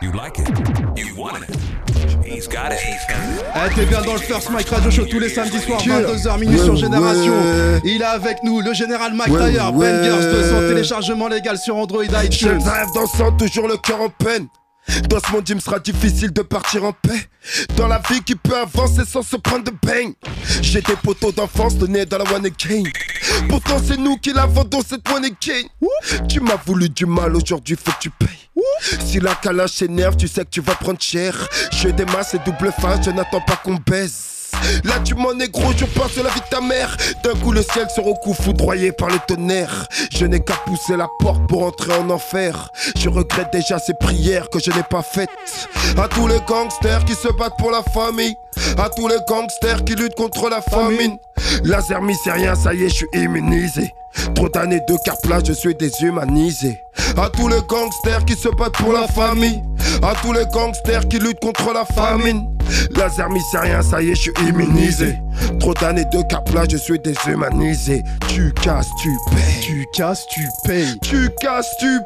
You like it. You want it. He's got it. Eh, t'es bien dans le First Mike Radio Show tous les samedis soirs, 22h minuit sur Génération. Il est avec nous, le général Mike ouais. Bangers 200, téléchargement légal sur Android iTunes. le rêve dansant, toujours le cœur en peine. Dans ce monde, il me sera difficile de partir en paix. Dans la vie qui peut avancer sans se prendre de bang. J'ai des poteaux d'enfance donnés dans la one again. Pourtant, c'est nous qui la vendons cette one again. Tu m'as voulu du mal, aujourd'hui faut que tu payes. Si la calage s'énerve, tu sais que tu vas prendre cher. Je démasse et double face, je n'attends pas qu'on baisse. Là tu m'en es gros, je pense à la vie de ta mère. D'un coup le ciel se recouvre foudroyé par le tonnerre. Je n'ai qu'à pousser la porte pour entrer en enfer. Je regrette déjà ces prières que je n'ai pas faites. À tous les gangsters qui se battent pour la famille. À tous les gangsters qui luttent contre la famine. Laser rien, ça y est, je suis immunisé. Trop d'années de carplage, je suis déshumanisé. À tous les gangsters qui se battent pour la famille. À tous les gangsters qui luttent contre la famine Laser c'est rien, ça y est, je suis immunisé Trop d'années de carplage, je suis déshumanisé Tu casses, tu payes Tu casses, tu payes. Tu casses, tu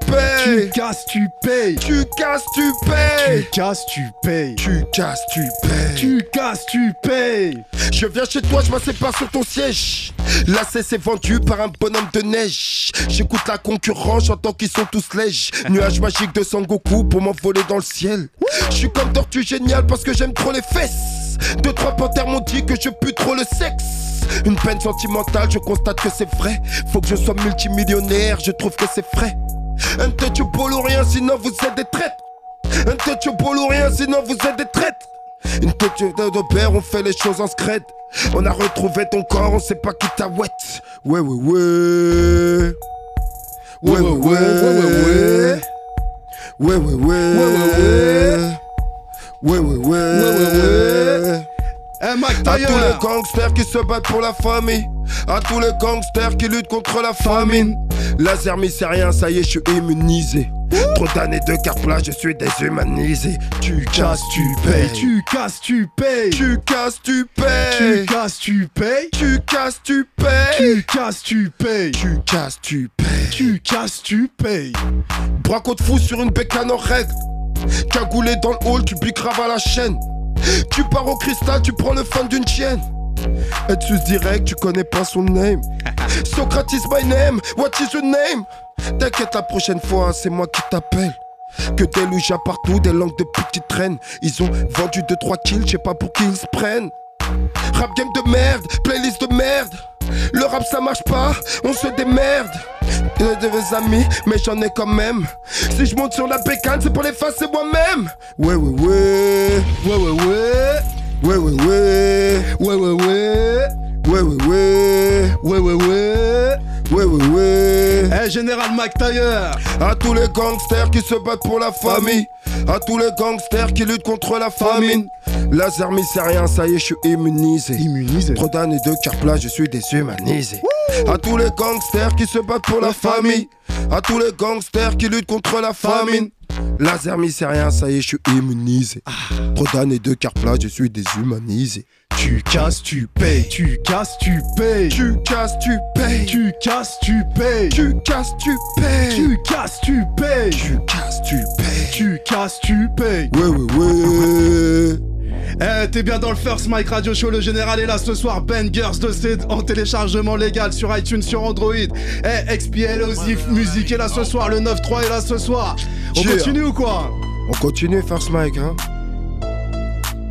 Tu payes casses, tu payes. Tu casses, tu Tu payes casses, tu payes. Tu casses, tu payes Tu casses, tu payes. Je viens chez toi, je m'assieds pas sur ton siège. Là, c'est vendu par un bonhomme de neige. J'écoute la concurrence, j'entends qu'ils sont tous lèges. Nuage magique de Sangoku pour m'envoler dans le ciel. Je suis comme tortue génial parce que j'aime trop les fesses. Deux, trois panthères m'ont dit que je pue trop le sexe. Une peine sentimentale, je constate que c'est vrai. Faut que je sois multimillionnaire, je trouve que c'est frais. Un touchable ou rien, sinon vous êtes des traîtres. Un touchable ou rien, sinon vous êtes des traîtres. Une tête de père, on fait les choses en scred. On a retrouvé ton corps, on sait pas qui t'a wet. Ouais, ouais, ouais. Ouais, ouais, ouais. Ouais, ouais, ouais. Ouais, ouais, ouais. Eh, Mike À tous les gangsters qui se battent pour la famille. À tous les gangsters qui luttent contre la famine. Laser c'est rien, ça y est, je suis immunisé. Trop d'années de carplage, je suis déshumanisé. Tu casses, tu payes. Tu casses, tu payes. Tu casses, tu Tu payes. casses, tu payes. Tu casses, tu payes. Tu casses, tu payes. Tu casses, tu payes. Tu casses, tu payes. Braco de fou sur une bécane en règle. Cagoulé dans le hall, tu bicraves à la chaîne. Tu pars au cristal, tu prends le fan d'une chienne. Es-tu direct, tu connais pas son name. Socrates my name, what is your name? T'inquiète, la prochaine fois, c'est moi qui t'appelle. Que des loujas partout, des langues de petites traînes. Ils ont vendu 2-3 kills, je sais pas pour qui ils se prennent. Rap game de merde, playlist de merde. Le rap ça marche pas, on se démerde. Il a des amis, mais j'en ai quand même. Si je monte sur la bécane, c'est pour les c'est moi-même. Ouais, ouais, ouais. Ouais, ouais, ouais. Ouais, ouais, ouais. Ouais, ouais, ouais. Ouais, ouais, ouais. Ouais, ouais, ouais. Ouais, ouais, ouais. Eh, général Tyler. À tous les gangsters qui se battent pour la famille. À tous les gangsters qui luttent contre la famine. Laser c'est rien, ça y est, je suis immunisé. Immunisé. Trop d'années de carplage, je suis déshumanisé. À tous les gangsters qui se battent pour la, La famille. famille. À tous les gangsters qui luttent contre la famine. Laser c'est rien, ça y est, je suis immunisé. Trop d'années de carplage, je suis déshumanisé. Tu casses, tu payes. Tu casses, tu payes. Tu casses, tu payes. Tu casses, tu payes. Tu casses, tu payes. Tu casses, tu payes. Tu casses, tu payes. Tu casses, tu payes. Ouais, ouais, ouais. T'es bien dans le First Mike Radio Show. Le général est là ce soir. Bangers de C en téléchargement légal sur iTunes, sur Android. Eh, XPL Osif Musique est là ce soir. Le 9-3 est là ce soir. On continue ou quoi? On continue, First Mike, hein.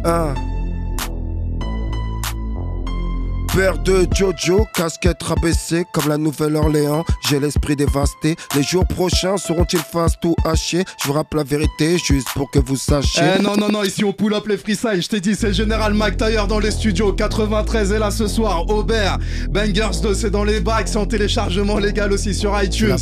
Ah. Père de Jojo, casquette rabaissée comme la Nouvelle-Orléans. J'ai l'esprit dévasté. Les jours prochains seront-ils face tout haché Je vous rappelle la vérité juste pour que vous sachiez. Eh non, non, non, ici on pull up les freestyles. Je t'ai dit, c'est général Tyler dans les studios. 93 est là ce soir. Aubert, Bangers 2, c'est dans les bacs. C'est en téléchargement légal aussi sur Tu iTunes.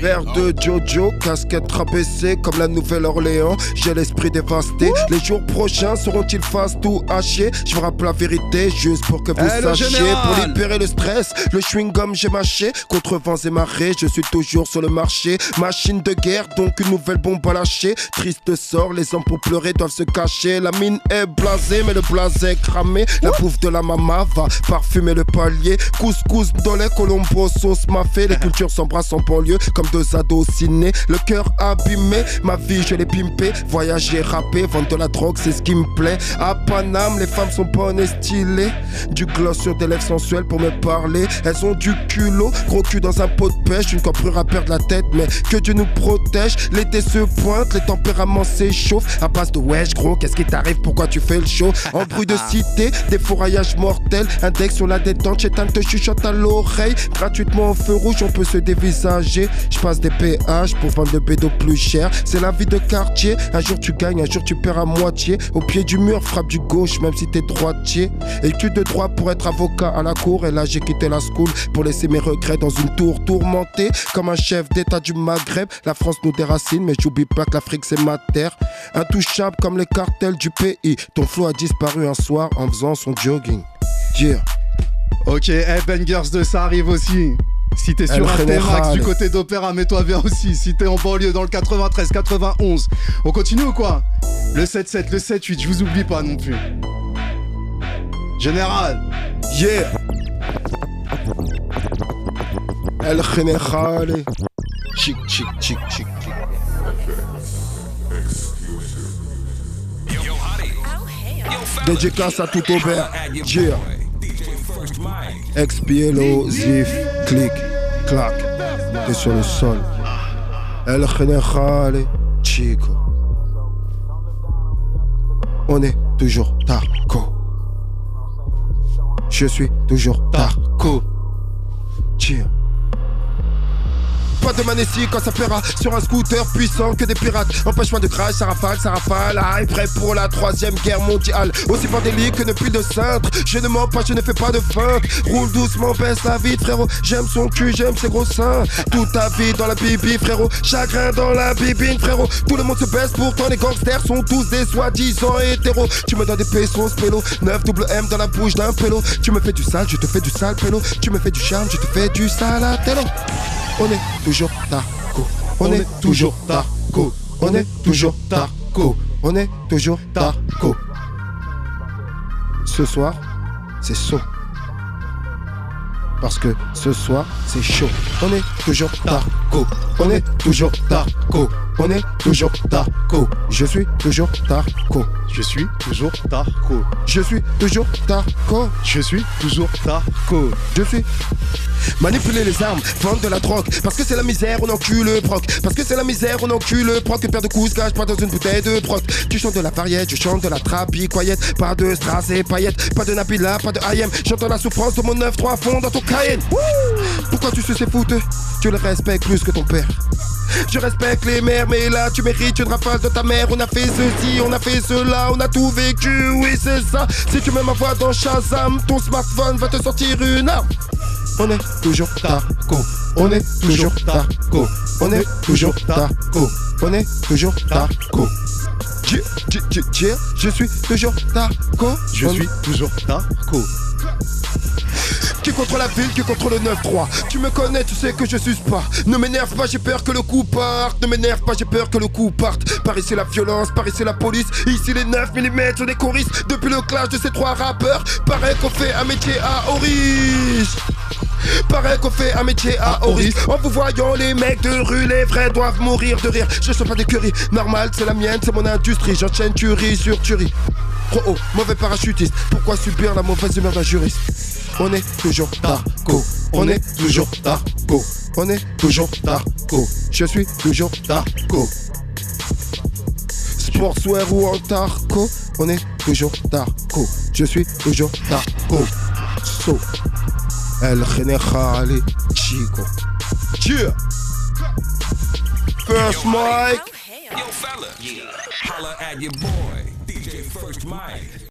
Père de Jojo, casquette rabaissée comme la Nouvelle-Orléans. J'ai l'esprit dévasté. Les jours prochains seront-ils face tout haché Je vous rappelle la vérité juste pour que vous Eh, sachiez. Pour libérer le stress, le chewing-gum j'ai mâché. Contre vents et marées, je suis toujours sur le marché. Machine de guerre, donc une nouvelle bombe à lâcher. Triste sort, les hommes pour pleurer doivent se cacher. La mine est blasée, mais le blaze est cramé. La bouffe de la mama va parfumer le palier. Couscous, dolé, colombo, sauce mafé. Les cultures s'embrassent en banlieue comme deux ados ciné. Le cœur abîmé, ma vie je l'ai pimpé. Voyager, rapper, vendre de la drogue, c'est ce qui me plaît. À Paname, les femmes sont bonnes et stylées. Du gloss sur des lèvres sensuelles pour me parler. Elles ont du culot, gros cul dans un pot de pêche. Une camprure à perdre la tête, mais que Dieu nous protège. L'été se pointe, les tempéraments s'échauffent. À base de wesh, gros, qu'est-ce qui t'arrive? Pourquoi tu fais le show? En bruit de cité, des fourraillages mortels. Index sur la détente, Chétan te chuchote à l'oreille. Gratuitement au feu rouge, on peut se dévisager. Je passe des péages pour vendre le bédo plus cher. C'est la vie de quartier. Un jour tu gagnes, un jour tu perds à moitié. Au pied du mur, frappe du gauche, même si t'es droitier. Études de droit pour être avocat à la cour. Et là, j'ai quitté la school pour laisser mes regrets dans une tour tourmentée. Comme un chef d'état du Maghreb. La France nous déracine, mais j'oublie pas que l'Afrique c'est ma terre. Intouchable comme les cartels du pays. Ton flow a disparu un soir en faisant son jogging. Yeah. Ok, eh, Bangers 2, ça arrive aussi. Si t'es sur un T-Max Général. du côté d'Opéra, mets-toi bien aussi. Si t'es en banlieue dans le 93, 91. On continue ou quoi? Le 7-7, le 7-8, je vous oublie pas non plus. Général, Yeah. El General. Chic, chic, chic, chic, chic. Dédicace à tout your Yeah. Mike. Explosif. Clic, clac. T'es sur le sol. El General. Chico. On est toujours Tarco. Je suis toujours Tarco. Cheer. Pas de manessie quand ça paiera sur un scooter puissant que des pirates. Empêchement de crash, ça rafale, ça rafale. Ah, est prêt pour la troisième guerre mondiale. Aussi pandélique que ne plus de cintre. Je ne mens pas, je ne fais pas de feinte. Roule doucement, baisse la vie, frérot. J'aime son cul, j'aime ses gros seins. Toute ta vie dans la bibi, frérot. Chagrin dans la bibine, frérot. Tout le monde se baisse, pourtant les gangsters sont tous des soi-disant hétéros. Tu me donnes des pesos, pélo. 9 double M dans la bouche d'un pélo. Tu me fais du sale, je te fais du sale, pélo. Tu me fais du charme, je te fais du télo. On est toujours Tarco. On est toujours Tarco. On est toujours Tarco. On est toujours Tarco. Ce soir, c'est chaud. Parce que ce soir, c'est chaud. On est toujours Tarco. On est toujours Tarco. On est toujours Tarco. Je suis toujours Tarco. Je suis toujours Tarko. Je suis toujours Tarco. Je suis toujours Tarko. Je suis manipuler les armes, vendre de la drogue. Parce que c'est la misère, on encule le proc. Parce que c'est la misère, on encule le proc. Une paire de coups cache pas dans une bouteille de proc. Tu chantes de la variette, je chante de la trappe, croyette. Pas de strass et paillettes, pas de Nabila, pas de IM. J'entends la souffrance de mon 9-3 fond dans ton Cayenne. Pourquoi tu sais c'est fouteux Tu le respectes plus que ton père. Je respecte les mères, mais là tu mérites une rafale de ta mère. On a fait ceci, on a fait cela, on a tout vécu, oui c'est ça. Si tu mets ma voix dans Shazam, ton smartphone va te sortir une arme. On est toujours Tarco. On est toujours Tarco. On est toujours Tarco. On est toujours Tarco. Je, je, je, suis toujours Tarco. Je suis toujours Tarko. Qui contre la ville, qui contre le 9-3 Tu me connais, tu sais que je suce pas. Ne m'énerve pas, j'ai peur que le coup parte. Ne m'énerve pas, j'ai peur que le coup parte. Par ici la violence, par ici la police. Ici les 9 mm des choristes. Depuis le clash de ces trois rappeurs Paraît qu'on fait un métier à Oris Paraît qu'on fait un métier à Oris En vous voyant les mecs de rue Les vrais doivent mourir de rire. Je sais pas des curries Normal c'est la mienne, c'est mon industrie. J'enchaîne tuerie sur tuerie. Trop haut, mauvais parachutiste. Pourquoi subir la mauvaise humeur d'un juriste? On est toujours Tarco. On est toujours Tarco. On est toujours Tarco. Je suis toujours Tarco. Sportswear ou en Tarco. On est toujours Tarco. Je suis toujours Tarco. So. El Generale Chico. Cheer. First mic. Yo, fella. Holla at your boy, DJ First Mike.